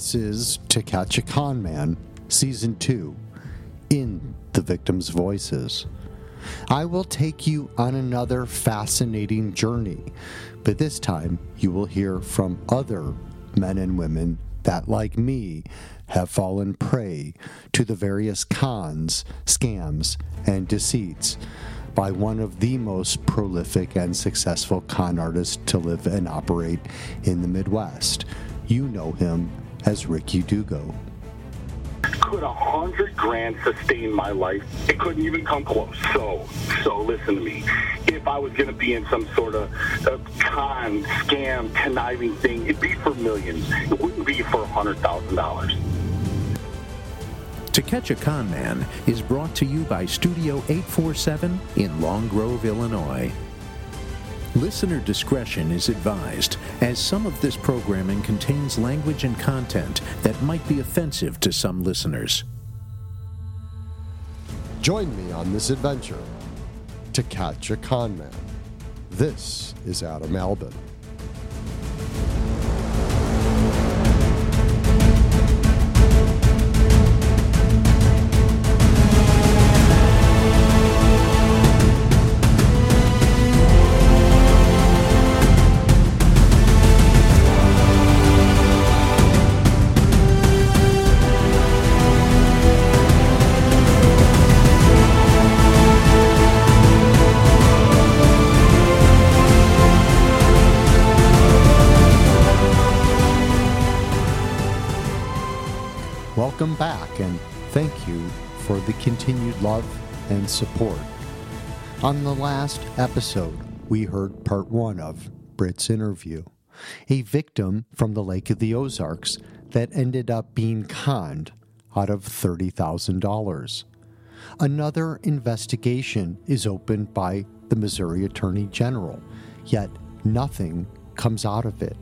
This is To Catch a Con Man, Season 2, in the victim's voices. I will take you on another fascinating journey, but this time you will hear from other men and women that, like me, have fallen prey to the various cons, scams, and deceits by one of the most prolific and successful con artists to live and operate in the Midwest. You know him as Ricky Dugo. Could a hundred grand sustain my life? It couldn't even come close. So, so listen to me. If I was going to be in some sort of, of con, scam, conniving thing, it'd be for millions. It wouldn't be for a hundred thousand dollars. To Catch a Con Man is brought to you by Studio 847 in Long Grove, Illinois. Listener discretion is advised, as some of this programming contains language and content that might be offensive to some listeners. Join me on this adventure to catch a con man. This is Adam Albin. Support. On the last episode, we heard part one of Britt's interview, a victim from the Lake of the Ozarks that ended up being conned out of $30,000. Another investigation is opened by the Missouri Attorney General, yet nothing comes out of it,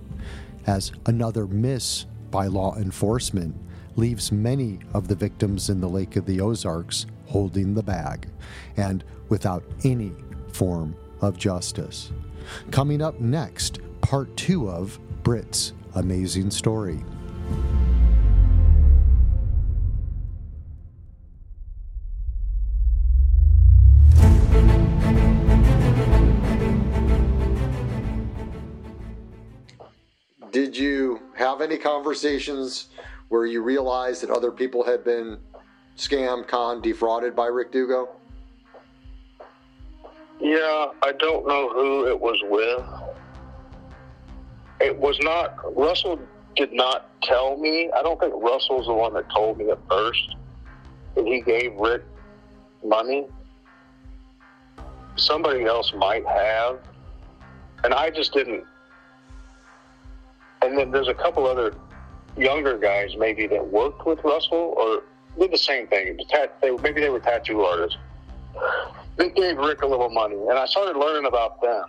as another miss by law enforcement leaves many of the victims in the Lake of the Ozarks holding the bag and without any form of justice. Coming up next, part two of Britt's amazing story. Did you have any conversations where you realized that other people had been scammed, con, defrauded by Rick Dugo? Yeah, I don't know who it was with. It was not, Russell did not tell me. I don't think Russell's the one that told me at first that he gave Rick money. Somebody else might have. And I just didn't. And then there's a couple other younger guys maybe that worked with Russell or did the same thing. They, maybe they were tattoo artists. They gave Rick a little money, and I started learning about them.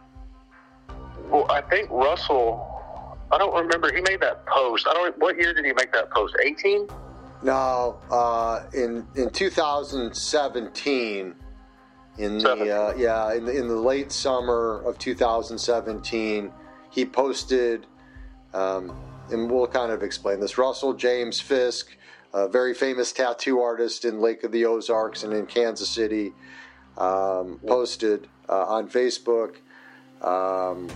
Well, I think Russell. I don't remember. He made that post. I don't. What year did he make that post? Eighteen. No, uh, in in 2017, in the uh, yeah in the, in the late summer of 2017, he posted. Um, and we'll kind of explain this. Russell James Fisk, a very famous tattoo artist in Lake of the Ozarks and in Kansas City, um, posted uh, on Facebook um,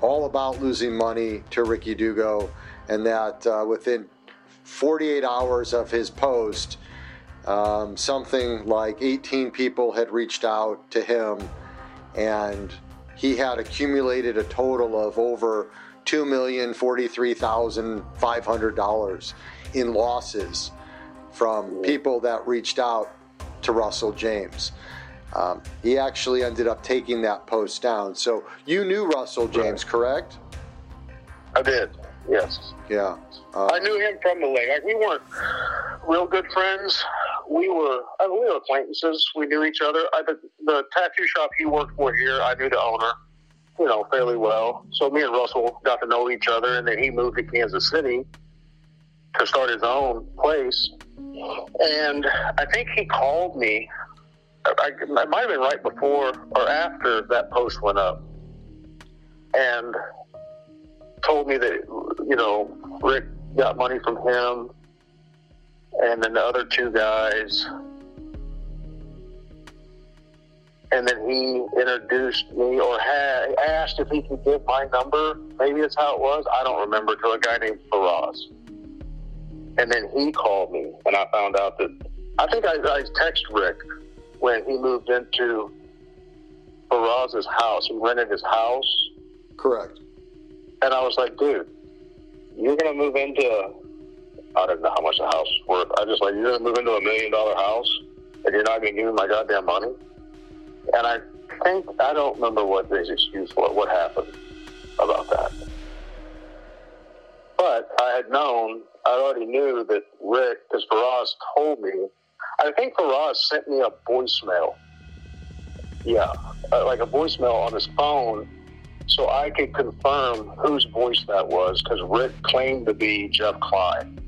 all about losing money to Ricky Dugo, and that uh, within 48 hours of his post, um, something like 18 people had reached out to him, and he had accumulated a total of over $2,043,500 in losses from people that reached out to Russell James. Um, he actually ended up taking that post down. So you knew Russell James, correct? I did. Yes. Yeah. Uh, I knew him from the lake. Like we weren't real good friends. We were I mean, we were acquaintances. We knew each other. I, the, the tattoo shop he worked for here, I knew the owner you know, fairly well. So me and Russell got to know each other, and then he moved to Kansas City to start his own place. And I think he called me. I, I might have been right before or after that post went up, and told me that you know Rick got money from him, and then the other two guys. And then he introduced me or had asked if he could get my number. Maybe that's how it was. I don't remember to a guy named Faraz. And then he called me, and I found out that I think I, I text Rick when he moved into Faraz's house. He rented his house. Correct. And I was like, dude, you're going to move into, I don't know how much the house is worth. I just like, you're going to move into a million dollar house and you're not going to give me my goddamn money? And I think, I don't remember what his excuse was, what happened about that. But I had known, I already knew that Rick, because Faraz told me, I think Faraz sent me a voicemail. Yeah, uh, like a voicemail on his phone so I could confirm whose voice that was because Rick claimed to be Jeff Klein.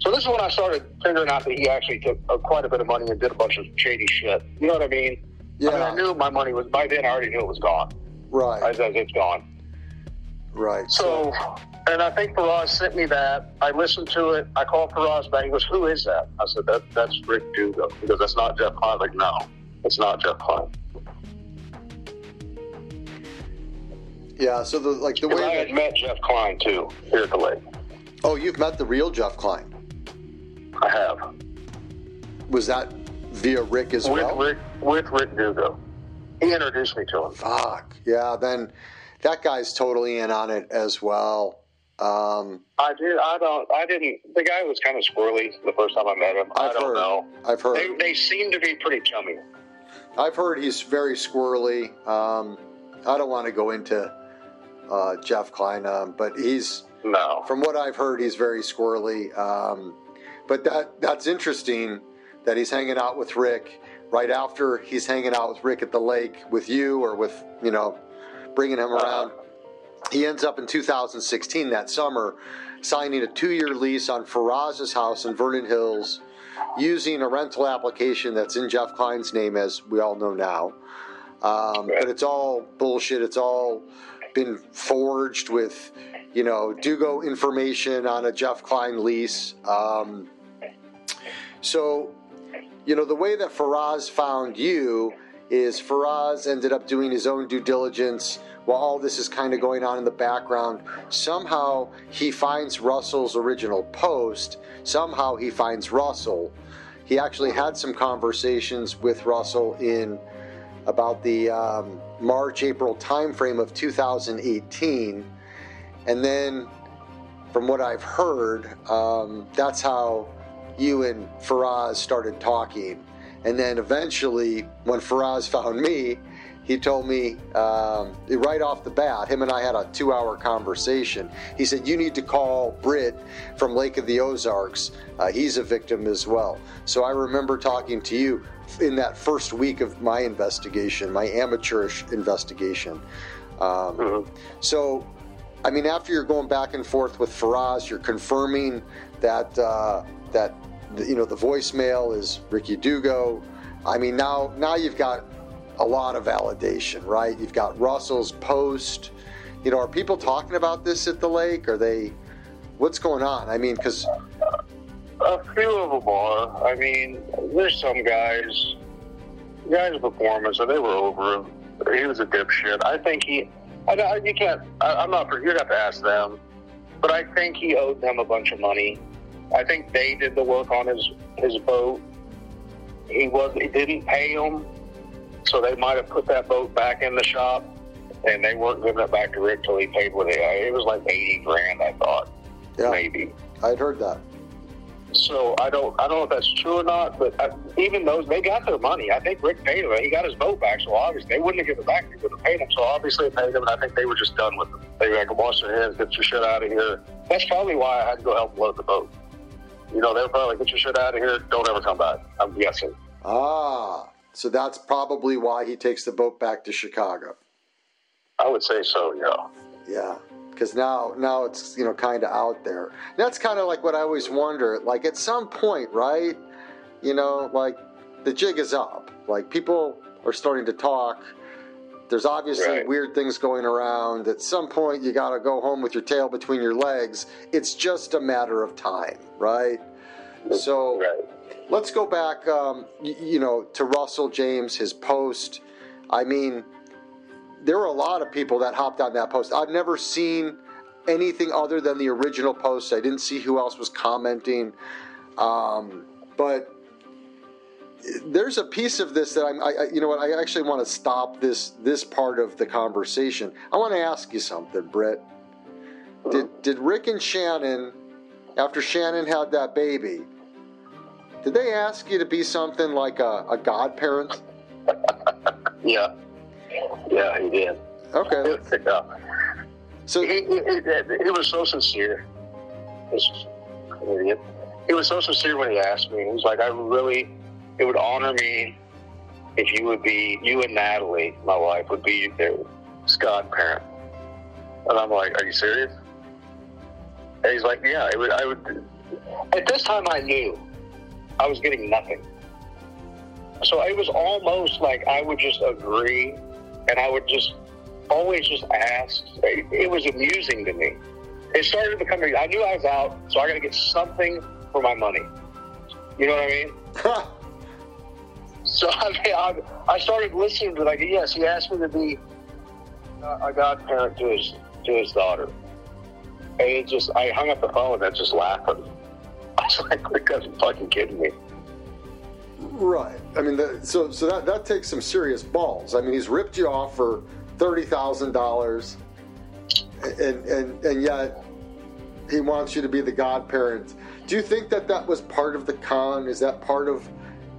So this is when I started figuring out that he actually took uh, quite a bit of money and did a bunch of shady shit. You know what I mean? Yeah. I, mean, I knew my money was by then. I already knew it was gone. Right. I said it's gone. Right. So, and I think Faraz sent me that. I listened to it. I called Faraz back. He goes, "Who is that?" I said, "That that's Rick Dugo." Because that's not Jeff Klein. Like, no, it's not Jeff Klein. Yeah. So the like the way I had met Jeff Klein too here at the lake. oh, you've met the real Jeff Klein. I have Was that via Rick as with well? Rick with Rick Dugo. He introduced me to him. Fuck. Yeah. Then that guy's totally in on it as well. Um, I did. I don't. I didn't. The guy was kind of squirrely the first time I met him. I I've don't heard. know. I've heard. They they seem to be pretty chummy. I've heard he's very squirrely. Um, I don't want to go into uh, Jeff Klein, um, but he's No. from what I've heard, he's very squirrely. Um, but that that's interesting that he's hanging out with Rick right after he's hanging out with Rick at the lake with you or with you know bringing him around. He ends up in 2016 that summer signing a two-year lease on Faraz's house in Vernon Hills using a rental application that's in Jeff Klein's name, as we all know now. Um, but it's all bullshit. It's all been forged with, you know, Dugo information on a Jeff Klein lease. Um, so, you know, the way that Faraz found you is Faraz ended up doing his own due diligence while all this is kind of going on in the background. Somehow he finds Russell's original post. Somehow he finds Russell. He actually had some conversations with Russell in about the um, March April timeframe of 2018, and then from what I've heard, um, that's how you and Faraz started talking. And then eventually, when Faraz found me, he told me um, right off the bat, him and I had a two hour conversation. He said, You need to call Britt from Lake of the Ozarks. Uh, he's a victim as well. So I remember talking to you in that first week of my investigation, my amateurish investigation. Um, Mhm. so, I mean, after you're going back and forth with Faraz, you're confirming that uh, that you know the voicemail is Ricky Dugo. I mean, now now you've got a lot of validation, right? You've got Russell's post. You know, are people talking about this at the lake? Are they? What's going on? I mean, because A few of them are. I mean, there's some guys, guys' performance, and they were over him. He was a dipshit. I think he. I, you can't. I, I'm not. You'd have to ask them. But I think he owed them a bunch of money. I think they did the work on his his boat. He was. He didn't pay them, so they might have put that boat back in the shop, and they weren't giving it back to Rick till he paid what it. It was like eighty grand, I thought, yeah, maybe. I'd heard that. So I don't I don't know if that's true or not, but uh, even those they got their money. I think Rick paid him. He got his boat back, so obviously they wouldn't have given it back. They would have paid him. So obviously they paid him, and I think they were just done with him. They were like, wash their hands, get your shit out of here. That's probably why I had to go help load the boat. You know, they were probably like, get your shit out of here. Don't ever come back. I'm guessing. Ah, so that's probably why he takes the boat back to Chicago. I would say so. Yeah. Yeah, because now now it's you know kind of out there. That's kind of like what I always wonder. Like at some point, right? You know, like the jig is up. Like people are starting to talk. There's obviously Right. weird things going around. At some point, you got to go home with your tail between your legs. It's just a matter of time, right? So Right. let's go back, um, y- you know, to Russell James, his post. I mean, there were a lot of people that hopped on that post. I've never seen anything other than the original post. I didn't see who else was commenting. Um, but there's a piece of this that I'm, I, I, you know what, I actually want to stop this this part of the conversation. I want to ask you something, Britt. Uh-huh. Did did Rick and Shannon, after Shannon had that baby, did they ask you to be something like a, a godparent? Yeah. Yeah, he did. Okay, Yeah. so he, he, he, was so sincere. He was so sincere when he asked me. He was like, I really, it would honor me if you would be, you and Natalie, my wife, would be their godparent. And I'm like, Are you serious? And he's like, Yeah, it would, I would. At this time, I knew I was getting nothing. So it was almost like I would just agree and I would just always just ask. It, it was amusing to me. It started becoming, I knew I was out, so I got to get something for my money. You know what I mean? So I, mean, I, I started listening to like, yes, he asked me to be uh, a godparent to his to his daughter, and it just I hung up the phone and I just laughing. I was like, because you're fucking kidding me. right. I mean, so so that that takes some serious balls. I mean, he's ripped you off for thirty thousand dollars, and and and yet he wants you to be the godparent. Do you think that that was part of the con? Is that part of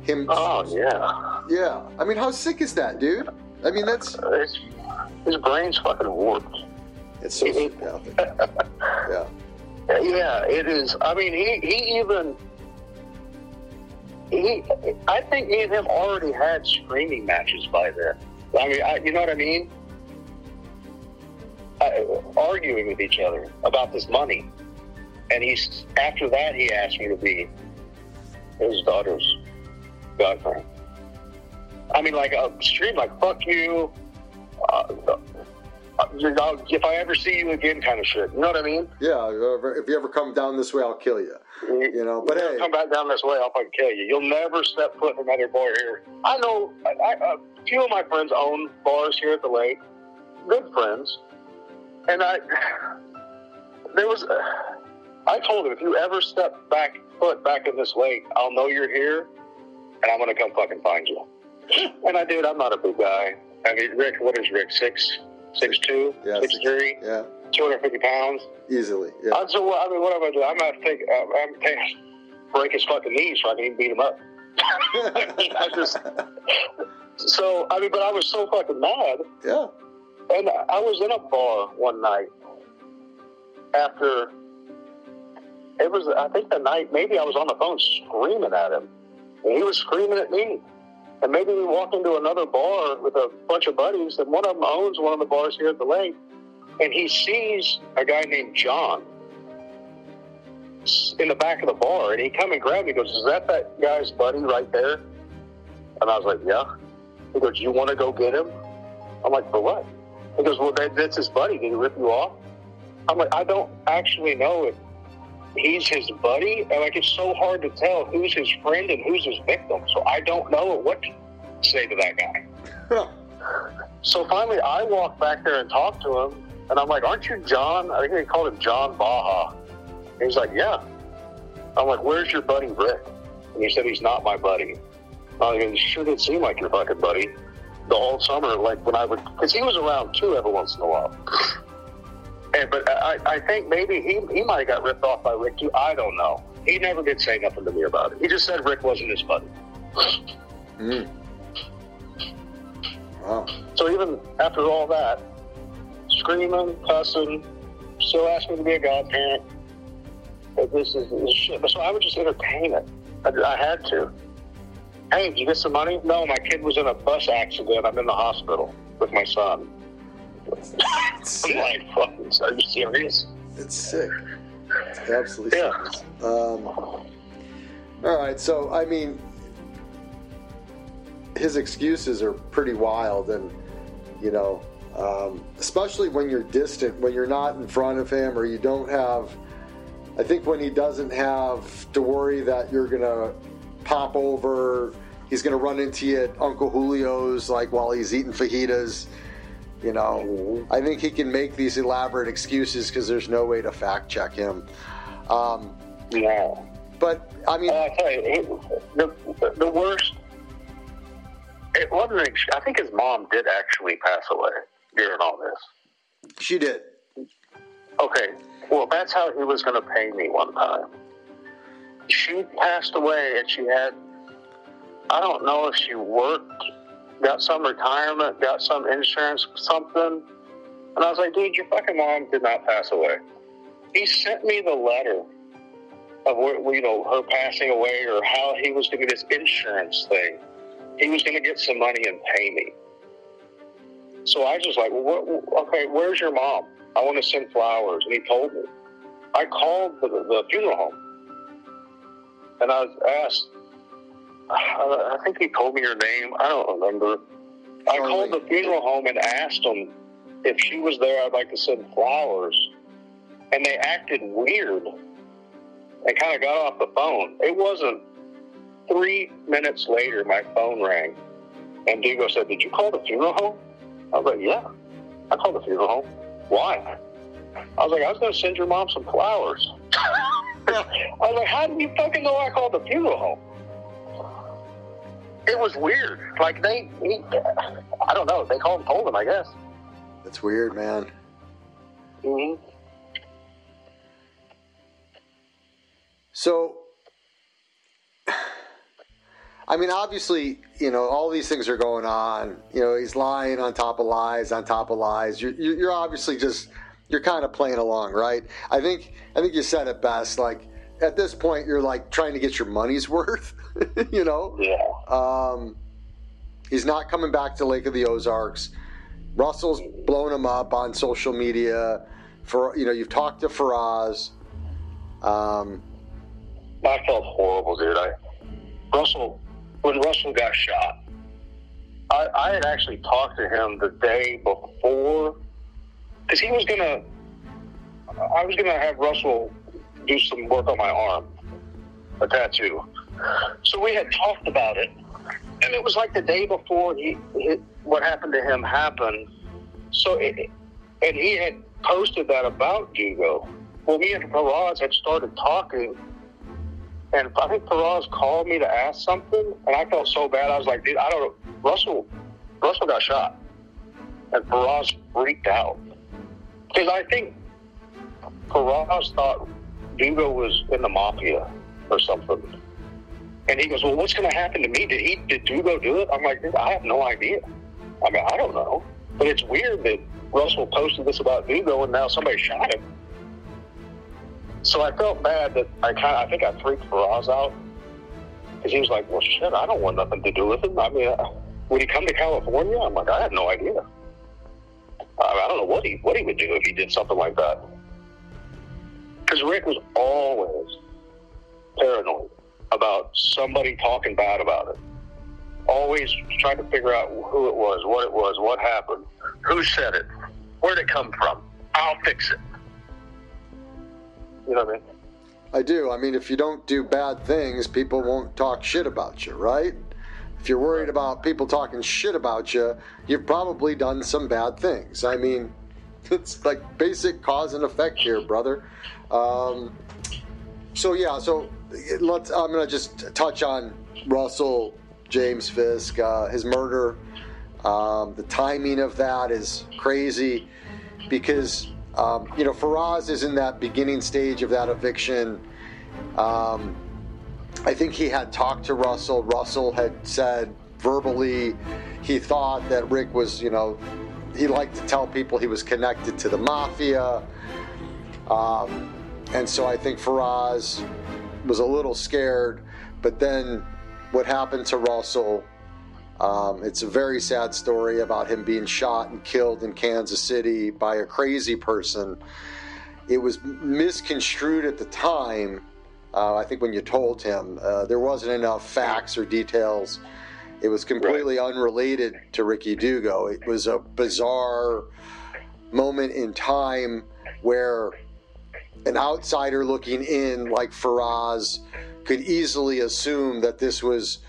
him? Oh yeah, Yeah. I mean, how sick is that, dude? I mean, that's it's, his brain's fucking warped. it's so psychopathic. Yeah. Yeah, it is. I mean, he, he even he. I think me and him already had screaming matches by then. I mean, I, you know what I mean? Uh, arguing with each other about this money, and he's after that he asked me to be his daughter's I mean, like a stream, like "fuck you." Uh, you if I ever see you again, kind of shit. You know what I mean? Yeah. If you ever come down this way, I'll kill you. You know. But hey, come back down this way, I'll fucking kill you. You'll never step foot in another bar here. I know I, I, a few of my friends own bars here at the lake, good friends, and I there was. I told him if you ever step back foot back in this lake, I'll know you're here, and I'm gonna come fucking find you. and I did. I'm not a big guy. I mean, Rick, what is Rick? Six, six two, Yeah, six three, yeah, two hundred fifty pounds. easily. Yeah. Uh, so I mean, what am I doing? I'm gonna take, uh, I'm gonna take, break his fucking knees so I can even beat him up. I just, so I mean, but I was so fucking mad, yeah. and I was in a bar one night after. It was, I think, the night. Maybe I was on the phone screaming at him, and he was screaming at me. And maybe we walk into another bar with a bunch of buddies, and one of them owns one of the bars here at the lake, and he sees a guy named John in the back of the bar, and he come and grab me. He goes, "Is that that guy's buddy right there?" And I was like, "Yeah." He goes, "You want to go get him?" I'm like, "For what?" He goes, "Well, that, that's his buddy. Did he rip you off?" I'm like, "I don't actually know if he's his buddy. And like, it's so hard to tell who's his friend and who's his victim. So I don't know what to say to that guy." So finally, I walk back there and talk to him, and I'm like, "Aren't you John?" I think they called him John Baja. He's like, "Yeah." I'm like, "Where's your buddy Rick?" And he said, "He's not my buddy." I mean, it sure didn't seem like your fucking buddy. The whole summer, like when I would, because he was around too every once in a while. And but I, I think maybe he he might have got ripped off by Rick too. I don't know. He never did say nothing to me about it. He just said Rick wasn't his buddy. Mm. Wow. So even after all that, screaming, cussing, still asking me to be a godparent. But this is, this is shit. So I would just entertain it. I, I had to. Hey, did you get some money? No, my kid was in a bus accident. I'm in the hospital with my son. I'm like, fucking, are you serious? It's sick. It's absolutely Yeah. sick. Um, all right, so I mean, his excuses are pretty wild, and you know, um, especially when you're distant, when you're not in front of him or you don't have. I think when he doesn't have to worry that you're gonna pop over, he's gonna run into you at Uncle Julio's like while he's eating fajitas. You know, I think he can make these elaborate excuses because there's no way to fact check him. Um, Yeah. but I mean, Uh, I tell you, he, the the worst. It wasn't. I think his mom did actually pass away during all this. she did. Okay, well, that's how he was going to pay me one time. She passed away, and she had. I don't know if she worked, got some retirement, got some insurance, something. And I was like, dude, your fucking mom did not pass away. He sent me the letter of where, you know, her passing away or how he was get this insurance thing. He was going to get some money and pay me. So I was just like, well, what, okay, where's your mom? I want to send flowers. And he told me. I called the, the funeral home and I was asked, I I think he told me her name. I don't remember. I called the funeral home and asked them if she was there, I'd like to send flowers. And they acted weird and kind of got off the phone. It wasn't three minutes later, my phone rang. And Dugo said, Did you call the funeral home? I was like, Yeah, I called the funeral home. Why? I was like, I was going to send your mom some flowers. I was like, How did you fucking know I called the funeral home? It was weird. Like, they, he, I don't know. They called and told him, I guess. That's weird, man. Mm-hmm. So, I mean, obviously, you know, all these things are going on. You know, he's lying on top of lies, on top of lies. You're, you're you're obviously just, you're kind of playing along, right? I think, I think you said it best. Like, at this point, you're like trying to get your money's worth, you know? Yeah. Um, he's not coming back to Lake of the Ozarks. Russell's blown him up on social media. For you know, you've talked to Faraz. Um, I felt horrible, dude. I Russell when Russell got shot, I, I had actually talked to him the day before because he was gonna. I was gonna have Russell do some work on my arm, a tattoo. So we had talked about it, and it was like the day before he, he what happened to him happened. So it, and he had posted that about Dugo. Well, me and Faraz had started talking, and I think Faraz called me to ask something, and I felt so bad. I was like, dude, I don't know. Russell, Russell got shot, and Faraz freaked out because I think Faraz thought Dugo was in the mafia or something. And he goes, "Well, what's going to happen to me? Did he? Did Dugo do it?" I'm like, "Dude, "I have no idea. I mean, I don't know." But it's weird that Russell posted this about Dugo, and now somebody shot him. So I felt bad that I kind of, I think I freaked Faraz out because he was like, "Well, shit, I don't want nothing to do with him. I mean, uh, would he come to California?" I'm like, "I have no idea. I, I don't know what he what he would do if he did something like that." Because Rick was always paranoid about somebody talking bad about it. Always trying to figure out who it was, what it was, what happened, who said it, where'd it come from. I'll fix it. You know what I mean? I do. I mean, if you don't do bad things, people won't talk shit about you, right? If you're worried about people talking shit about you, you've probably done some bad things. I mean, it's like basic cause and effect here, brother. Um, so yeah, so let's. I'm gonna just touch on Russell James Fisk, uh, his murder. Um, the timing of that is crazy because um, you know Faraz is in that beginning stage of that eviction. Um, I think he had talked to Russell. Russell had said verbally he thought that Rick was, you know, he liked to tell people he was connected to the mafia. Um, and so I think Faraz was a little scared. But then what happened to Russell? Um, it's a very sad story about him being shot and killed in Kansas City by a crazy person. It was misconstrued at the time. Uh, I think when you told him, uh, there wasn't enough facts or details. It was completely right. unrelated to Ricky Dugo. It was a bizarre moment in time where an outsider looking in, like Faraz, could easily assume that this was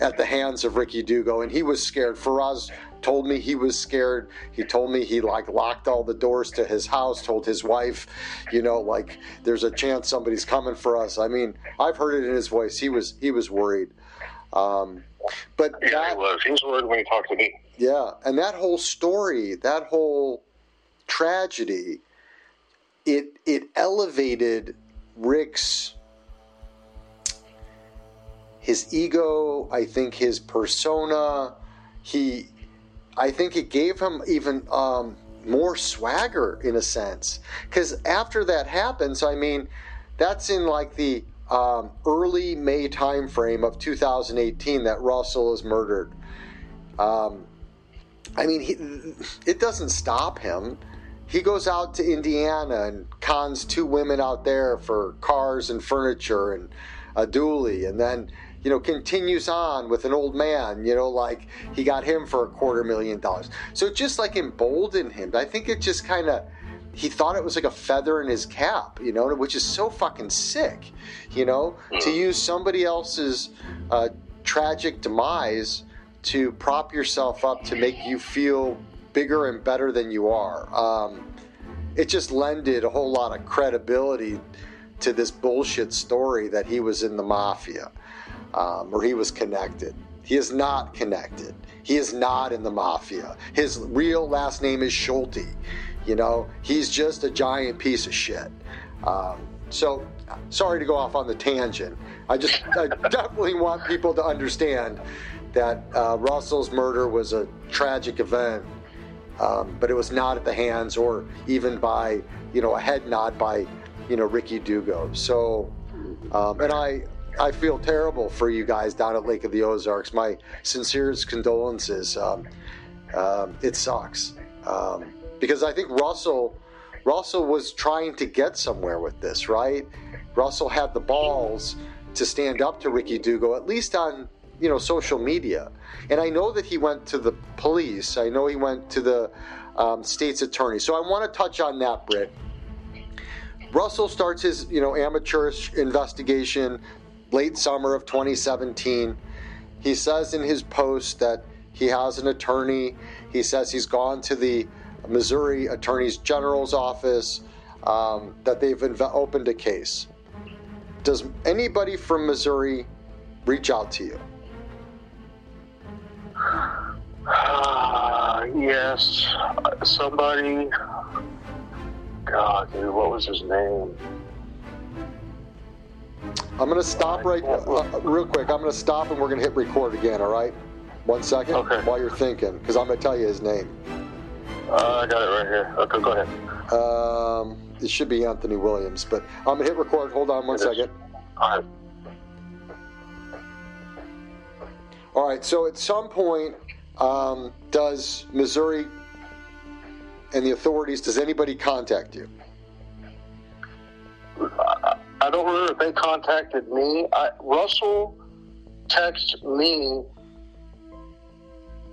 at the hands of Ricky Dugo, and he was scared. Faraz told me he was scared. He told me he like locked all the doors to his house, told his wife, you know, like there's a chance somebody's coming for us. I mean, I've heard it in his voice. He was he was worried. Um, but yeah, that, he was. He was worried when he talked to me. Yeah, and that whole story, that whole tragedy, it it elevated Rick's his ego, I think his persona, he I think it gave him even um, more swagger in a sense. Because after that happens, I mean, that's in like the um, early May timeframe of 2018 that Russell is murdered. Um, I mean, he, it doesn't stop him. He goes out to Indiana and cons two women out there for cars and furniture and a dually, and then you know, continues on with an old man, you know, like he got him for a quarter million dollars. So it just like emboldened him. I think it just kind of, he thought it was like a feather in his cap, you know, which is so fucking sick, you know, to use somebody else's uh, tragic demise to prop yourself up to make you feel bigger and better than you are. Um, it just lended a whole lot of credibility to this bullshit story that he was in the mafia um, or he was connected. He is not connected. He is not in the mafia. His real last name is Schulte. You know, he's just a giant piece of shit. Um, so, sorry to go off on the tangent. I just I definitely want people to understand that uh, Russell's murder was a tragic event, um, but it was not at the hands or even by, you know, a head nod by, you know, Ricky Dugo. So, um, and I, I feel terrible for you guys down at Lake of the Ozarks. My sincerest condolences. Um, um, it sucks um, because I think Russell Russell was trying to get somewhere with this, right? Russell had the balls to stand up to Ricky Dugo, at least on you know social media. And I know that he went to the police. I know he went to the um, state's attorney. So I want to touch on that, Britt. Russell starts his, you know, amateurish investigation late summer of 2017. He says in his post that he has an attorney. He says he's gone to the Missouri Attorney General's office, um, that they've inv- opened a case. Does anybody from Missouri reach out to you? Uh, yes. Somebody. God, dude, what was his name? I'm going to stop right uh, real quick. I'm going to stop and we're going to hit record again, all right? One second okay. while you're thinking, because I'm going to tell you his name. Uh, I got it right here. Okay, go ahead. Um, it should be Anthony Williams, but I'm going to hit record. Hold on one it second. All right. All right, so at some point, um, does Missouri and the authorities, does anybody contact you? I don't remember if they contacted me. I, Russell texted me.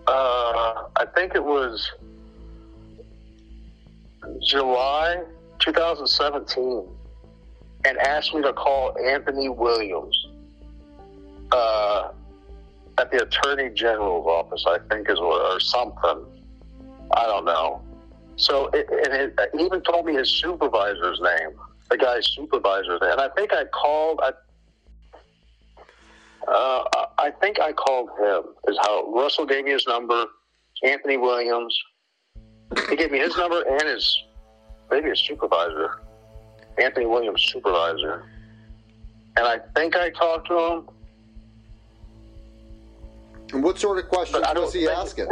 Uh, I think it was July 2017, and asked me to call Anthony Williams uh, at the Attorney General's office. I think is what, or something. I don't know. So, it, and it, it even told me his supervisor's name the guy's supervisor there. And I think I called. I, uh, I think I called him. Is how Russell gave me his number. Anthony Williams. He gave me his number and his maybe his supervisor. Anthony Williams' supervisor. And I think I talked to him. And what sort of questions was he asking?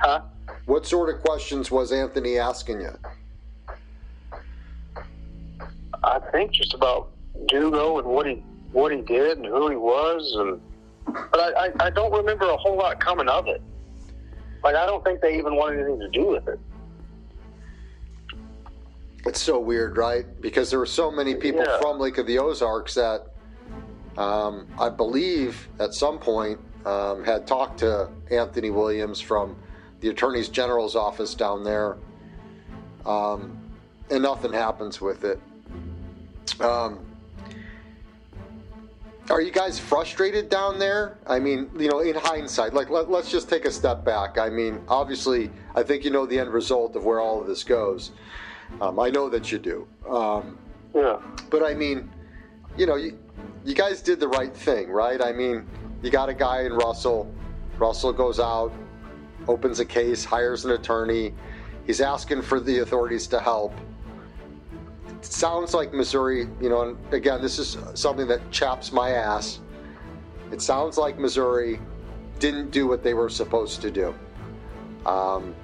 Huh? What sort of questions was Anthony asking you? I think just about Dugo and what he what he did and who he was, and but I, I, I don't remember a whole lot coming of it. Like I don't think they even wanted anything to do with it. It's so weird, right? Because there were so many people Yeah. from Lake of the Ozarks that um, I believe at some point um, had talked to Anthony Williams from the Attorney General's office down there, um, and nothing happens with it. Um, are you guys frustrated down there? I mean, you know, in hindsight, like let, us just take a step back. I mean, obviously, I think you know the end result of where all of this goes. Um, I know that you do. Um, yeah. But I mean, you know, you, you guys did the right thing, right? I mean, you got a guy in Russell. Russell goes out, opens a case, hires an attorney. He's asking for the authorities to help. It sounds like Missouri, you know, and again, this is something that chaps my ass. It sounds like Missouri didn't do what they were supposed to do. Um,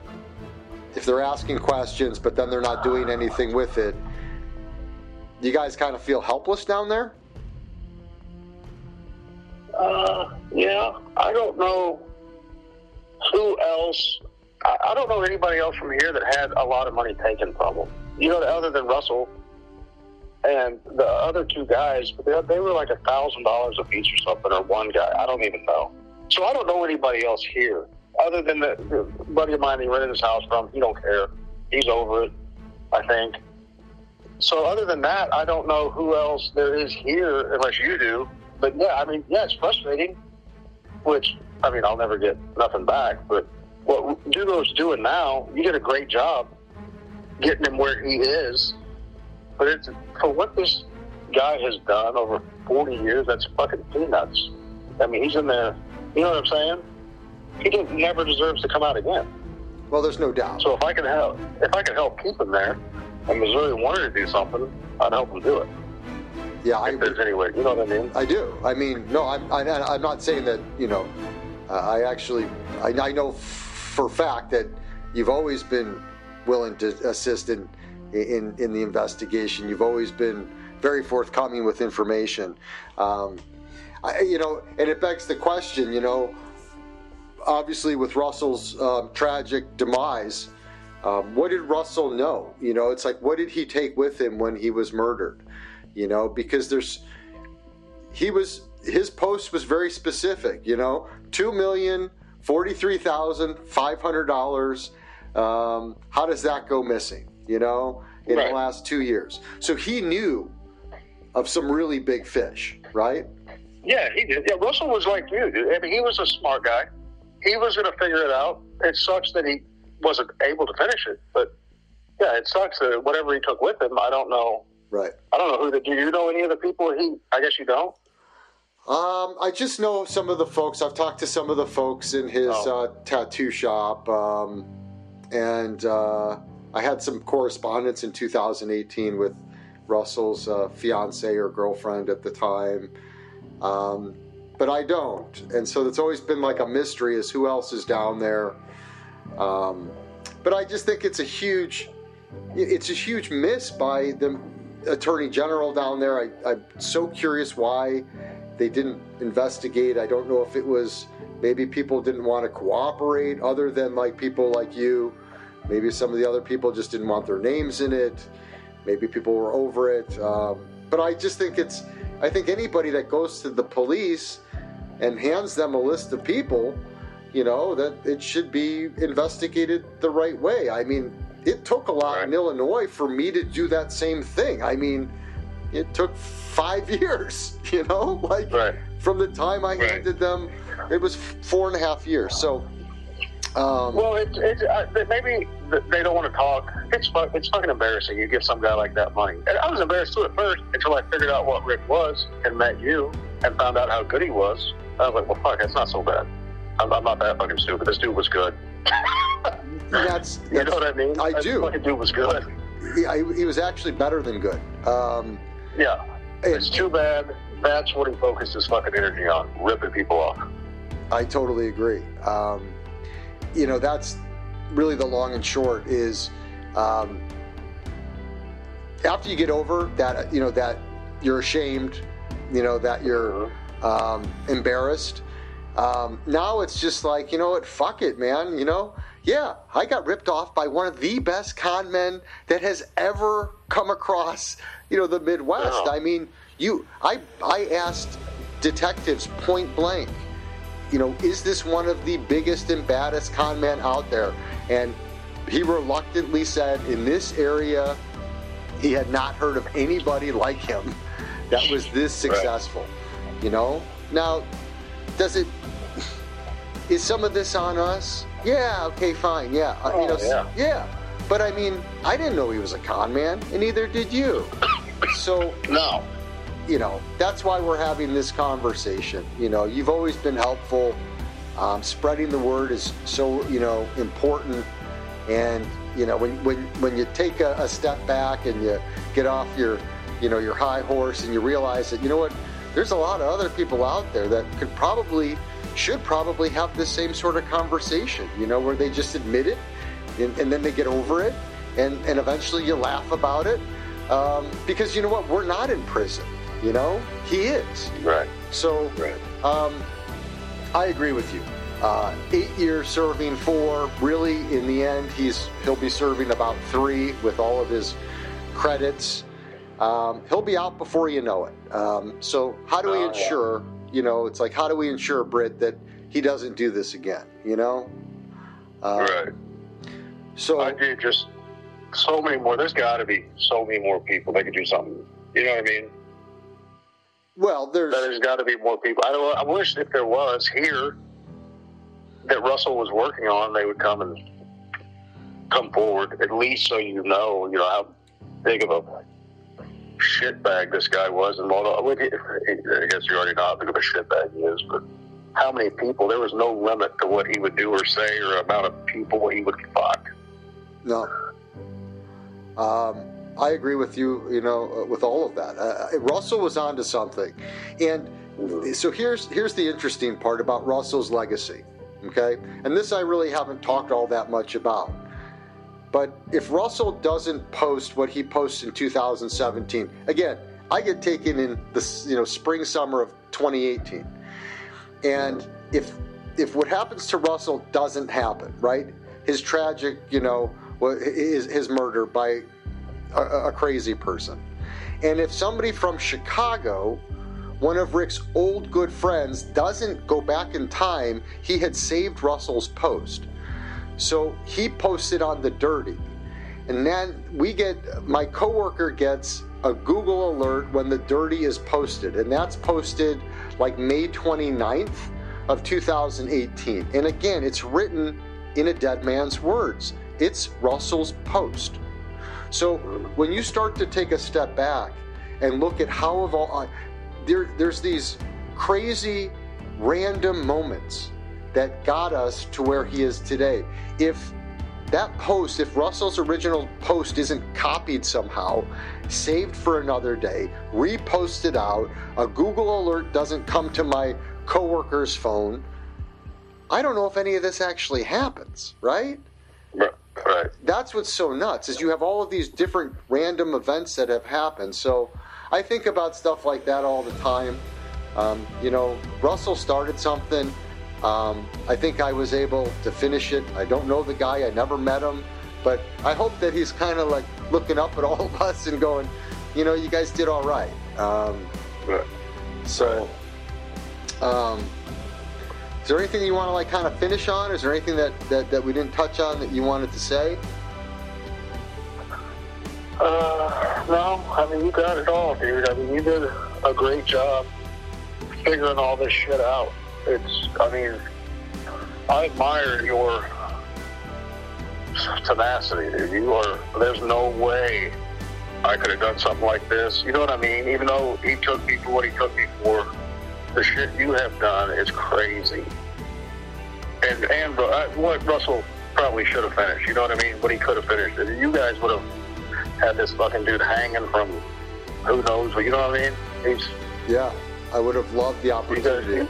if they're asking questions, but then they're not doing anything with it, you guys kind of feel helpless down there? Uh, yeah, I don't know who else. I, I don't know anybody else from here that had a lot of money taken from them. You know, other than Russell and the other two guys, they, they were like a thousand dollars a piece or something, or one guy. I don't even know. So I don't know anybody else here other than the, the buddy of mine he rented his house from. He don't care. He's over it. I think. So other than that, I don't know who else there is here, unless you do. But yeah, I mean, yeah, it's frustrating. Which I mean, I'll never get nothing back. But what Dugo's doing now, you did a great job getting him where he is. But it's for what this guy has done over 40 years. That's fucking peanuts. I mean, he's in there. You know what I'm saying? He just never deserves to come out again. Well, there's no doubt. So if I can help, if I can help keep him there, and Missouri wanted to do something, I'd help them do it. Yeah, if I, there's any way, you know what I mean? I do. I mean, no, I'm, I, am i am not saying that, you know, uh, I actually, I, I know for fact that you've always been willing to assist in, in, in the investigation. You've always been very forthcoming with information. Um, I, you know, and it begs the question, you know, obviously with Russell's um, tragic demise, um, what did Russell know? You know, it's like, what did he take with him when he was murdered? You know, because there's, he was, his post was very specific, you know, two million forty-three thousand five hundred dollars. Um, how does that go missing? You know, in right. the last two years. So he knew of some really big fish, right? Yeah, he did. Yeah, Russell was like you, dude. I mean, he was a smart guy. He was going to figure it out. It sucks that he wasn't able to finish it. But yeah, it sucks that whatever he took with him, I don't know. Right. I don't know who the. Do you know any of the people he? I guess you don't. Um, I just know some of the folks. I've talked to some of the folks in his oh. uh, tattoo shop, um, and uh, I had some correspondence in 2018 with Russell's uh, fiance or girlfriend at the time. Um, but I don't, and so it's always been like a mystery as who else is down there. Um, but I just think it's a huge, it's a huge miss by the attorney general down there. I, I'm so curious why they didn't investigate. I don't know if it was maybe people didn't want to cooperate, other than like people like you. Maybe some of the other people just didn't want their names in it. Maybe people were over it. Um, but I just think it's, I think anybody that goes to the police and hands them a list of people you know, that it should be investigated the right way. I mean, it took a lot right. in Illinois for me to do that same thing. I mean, it took five years, you know, like right. from the time I right. handed them, it was four and a half years. So, um, well, it, it, uh, maybe they don't want to talk. It's it's fucking embarrassing. You give some guy like that money. And I was embarrassed too at first until I figured out what Rick was and met you and found out how good he was. I was like, well, fuck, it's not so bad. I'm, I'm not that fucking stupid. This dude was good. that's, that's, you know what I mean. I do. Fucking dude was good. He, I, he was actually better than good. Um, yeah, it's too bad. That's what he focused his fucking energy on, ripping people off. I totally agree. Um, you know, that's really the long and short is um, after you get over that, you know, that you're ashamed, you know, that you're mm-hmm. um, embarrassed um, now it's just like, you know what, fuck it, man. You know, yeah, I got ripped off by one of the best con men that has ever come across, you know, the Midwest. I mean, you, I, I asked detectives point blank, you know, is this one of the biggest and baddest con men out there? And he reluctantly said, in this area, he had not heard of anybody like him that was this successful. Right. You know, now does it? Is some of this on us? Yeah. Okay. Fine. Yeah. Uh, oh, you know. Yeah. yeah. But I mean, I didn't know he was a con man, and neither did you. So no. You know, that's why we're having this conversation. You know, you've always been helpful. Um, spreading the word is so you know important, and you know when when when you take a, a step back and you get off your you know your high horse and you realize that you know what there's a lot of other people out there that could probably should probably have the same sort of conversation you know where they just admit it and, and then they get over it and and eventually you laugh about it. Um, because you know what? We're not in prison you know? He is. Right. So right. Um, i agree with you. Uh, eight years serving four really in the end he's he'll be serving about three with all of his credits um, he'll be out before you know it. Um, so how do we oh, ensure? Yeah. You know, it's like how do we ensure Britt that he doesn't do this again? You know, uh, right. So I just so many more. There's got to be so many more people that could do something. You know what I mean? Well, there's there's got to be more people. I don't. I wish if there was here that Russell was working on, they would come and come forward at least so you know, you know how big of a shitbag this guy was, and well, I guess you already know how big of a shitbag he is, but how many people? There was no limit to what he would do or say, or amount of people he would fuck. No. Um, I agree with you. You know, uh, with all of that, uh, Russell was onto something, and so here's here's the interesting part about Russell's legacy. Okay, and this I really haven't talked all that much about. But if Russell doesn't post what he posts in 2017, again, I get taken in the you know spring summer of 2018, and if if what happens to Russell doesn't happen, right? His tragic, you know, his his murder by a, a crazy person, and if somebody from Chicago one of Rick's old good friends doesn't go back in time, he had saved Russell's post. So he posted on the dirty. And then we get, my coworker gets a Google alert when the dirty is posted. And that's posted like May 29th of 2018. And again, it's written in a dead man's words. It's Russell's post. So when you start to take a step back and look at how of all, uh, there, there's these crazy random moments that got us to where he is today. If that post, if Russell's original post isn't copied somehow, saved for another day, reposted out, a Google alert doesn't come to my coworker's phone, I don't know if any of this actually happens, right? Right. That's what's so nuts is you have all of these different random events that have happened. So I think about stuff like that all the time. Um, you know, Russell started something um, I think I was able to finish it. I don't know the guy, I never met him, but I hope that he's kind of like looking up at all of us and going, you know, you guys did all right. Um, so, um, is there anything you want to like kind of finish on? Is there anything that, that, that we didn't touch on that you wanted to say? Uh, no, I mean, you got it all, dude. I mean, you did a great job figuring all this shit out it's, I mean, I admire your tenacity, dude. You are, there's no way I could have done something like this. You know what I mean? Even though he took me for what he took me for, the shit you have done is crazy. And, and uh, what Russell probably should have finished, you know what I mean? But he could have finished it. You guys would have had this fucking dude hanging from who knows, but you know what I mean? He's. Yeah, I would have loved the opportunity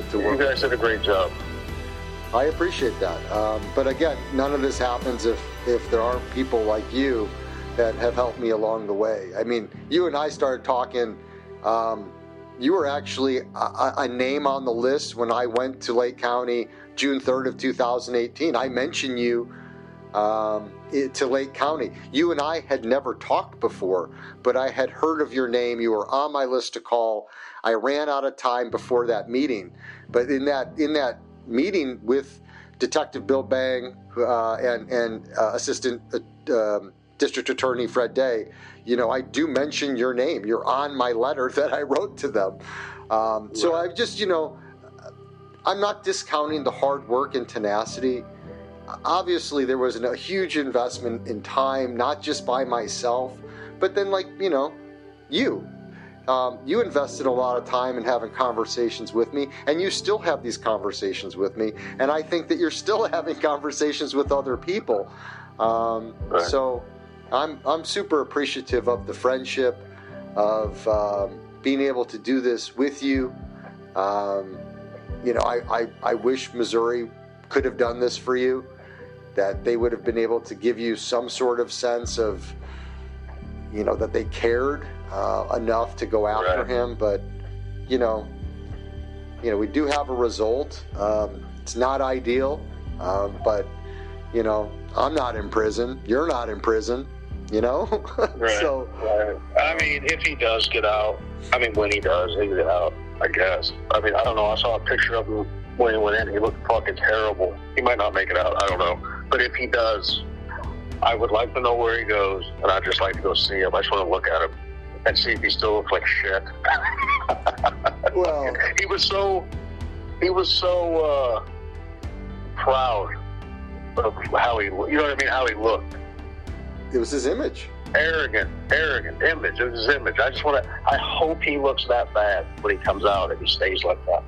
to, to work. You guys did a great job. I appreciate that. Um, but again, none of this happens if, if there aren't people like you that have helped me along the way. I mean, you and I started talking. Um, you were actually a, a, name on the list when I went to Lake County June 3rd of 2018. I mentioned you um, to Lake County. You and I had never talked before, but I had heard of your name. You were on my list to call. I ran out of time before that meeting, but in that in that meeting with Detective Bill Bang uh, and and uh, Assistant uh, um, District Attorney Fred Day, you know, I do mention your name. You're on my letter that I wrote to them. Um, right. So I've just, you know, I'm not discounting the hard work and tenacity. Obviously, there was a huge investment in time, not just by myself, but then, like, you know, you. Um, you invested a lot of time in having conversations with me, and you still have these conversations with me. And I think that you're still having conversations with other people. Um, right. So I'm, I'm super appreciative of the friendship, of um, being able to do this with you. Um, you know, I, I, I wish Missouri could have done this for you, that they would have been able to give you some sort of sense of, you know, that they cared uh, enough to go after right. him. But, you know, you know, we do have a result. Um, it's not ideal, um, but, you know, I'm not in prison. You're not in prison, you know? right. so, right. I mean, if he does get out, I mean, when he does, he get out. I guess. I mean, I don't know. I saw a picture of him when he went in. He looked fucking terrible. He might not make it out. I don't know. But if he does, I would like to know where he goes, and I'd just like to go see him. I just want to look at him and see if he still looks like shit. well, he was so he was so uh, proud of how he, you know what I mean, how he looked. It was his image arrogant, arrogant image. It was his image. I just want to. I hope he looks that bad when he comes out and he stays like that.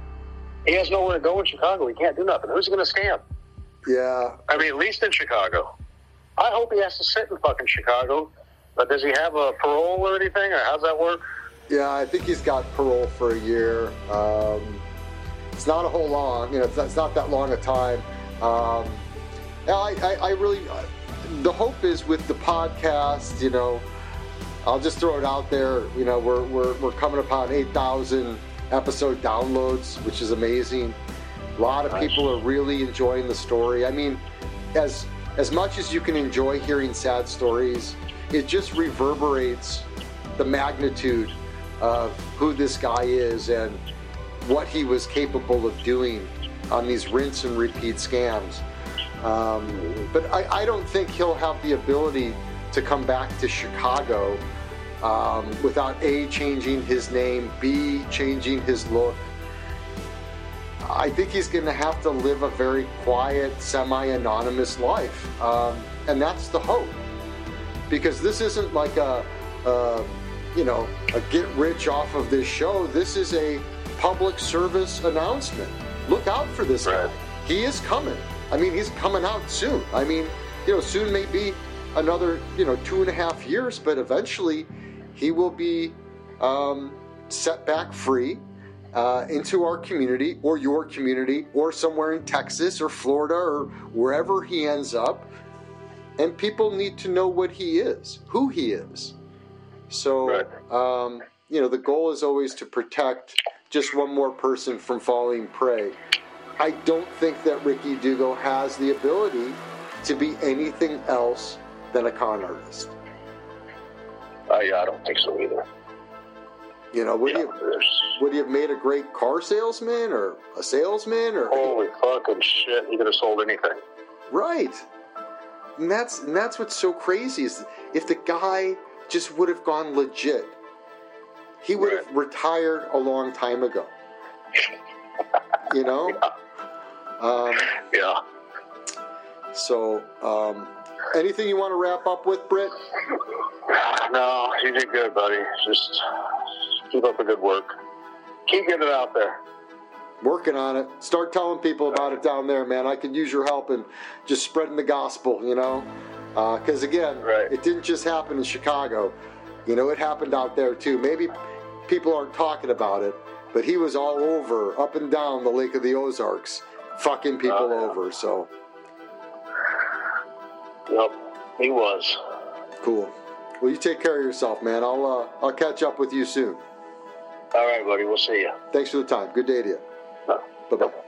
He has nowhere to go in Chicago. He can't do nothing. Who's he going to scam? Yeah. I mean, at least in Chicago. I hope he has to sit in fucking Chicago. But does he have a parole or anything, or how's that work? Yeah, I think he's got parole for a year. Um, it's not a whole long, you know, it's, it's not that long a time. Um, I, I, I really, the hope is with the podcast, you know, I'll just throw it out there. You know, we're, we're, we're coming upon 8,000 episode downloads, which is amazing. A lot of people are really enjoying the story. I mean, as as much as you can enjoy hearing sad stories, it just reverberates the magnitude of who this guy is and what he was capable of doing on these rinse and repeat scams. Um, but I, I, don't think he'll have the ability to come back to Chicago um, without A, changing his name, B, changing his look. I think he's going to have to live a very quiet, semi anonymous life. Um, and that's the hope. Because this isn't like a, a, you know, a get rich off of this show. This is a public service announcement. Look out for this right. guy. He is coming. I mean, he's coming out soon. I mean, you know, soon may be another, you know, two and a half years, but eventually he will be um, set back free uh, into our community or your community or somewhere in Texas or Florida or wherever he ends up. And people need to know what he is, who he is. So, right. um, you know, the goal is always to protect just one more person from falling prey. I don't think that Ricky Dugo has the ability to be anything else than a con artist. Uh, yeah, I don't think so either. You know, would yeah, you would he have made a great car salesman or a salesman or holy fucking shit? He could have sold anything. Right, and that's and that's what's so crazy is if the guy just would have gone legit, he would have retired a long time ago. you know. Yeah. Um, yeah. So, um, anything you want to wrap up with, Britt? No, you did good, buddy. Just keep up the good work. Keep getting it out there. Working on it. Start telling people about it down there, man. I could use your help in just spreading the gospel, you know? Because, uh, again, right. it didn't just happen in Chicago. You know, it happened out there, too. Maybe people aren't talking about it, but he was all over, up and down the Lake of the Ozarks fucking people oh, yeah. over. So. Yep, he was. Cool. Well, you take care of yourself, man. I'll uh, I'll catch up with you soon. All right, buddy. We'll see you. Thanks for the time. Good day to you. Bye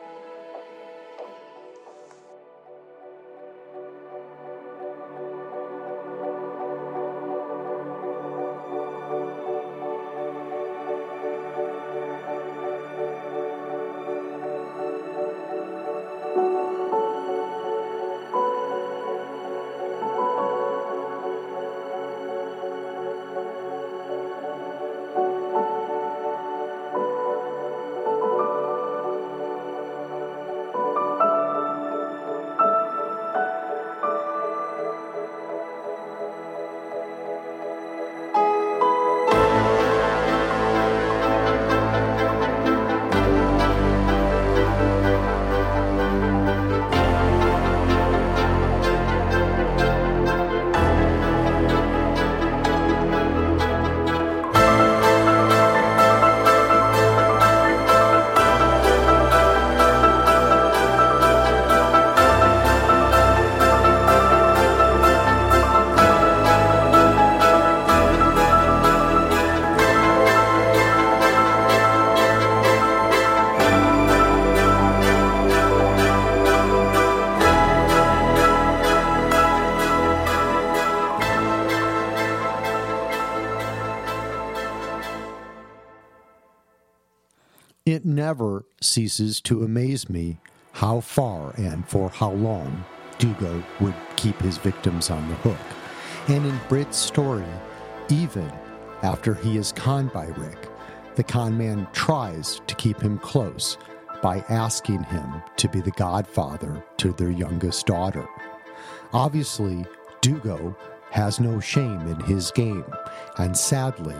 ceases to amaze me how far and for how long Dugo would keep his victims on the hook. And in Britt's story, even after he is conned by Rick, the con man tries to keep him close by asking him to be the godfather to their youngest daughter. Obviously, Dugo has no shame in his game, and sadly,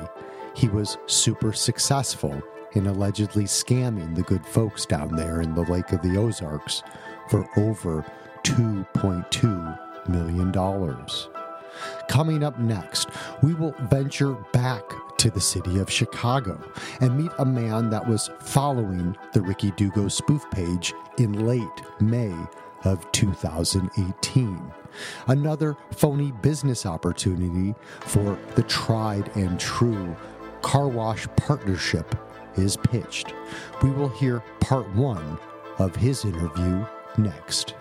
he was super successful in allegedly scamming the good folks down there in the Lake of the Ozarks for over $2.2 million. Coming up next, we will venture back to the city of Chicago and meet a man that was following the Ricky Dugo spoof page in late May of 2018. Another phony business opportunity for the tried and true car wash partnership is pitched. We will hear part one of his interview next.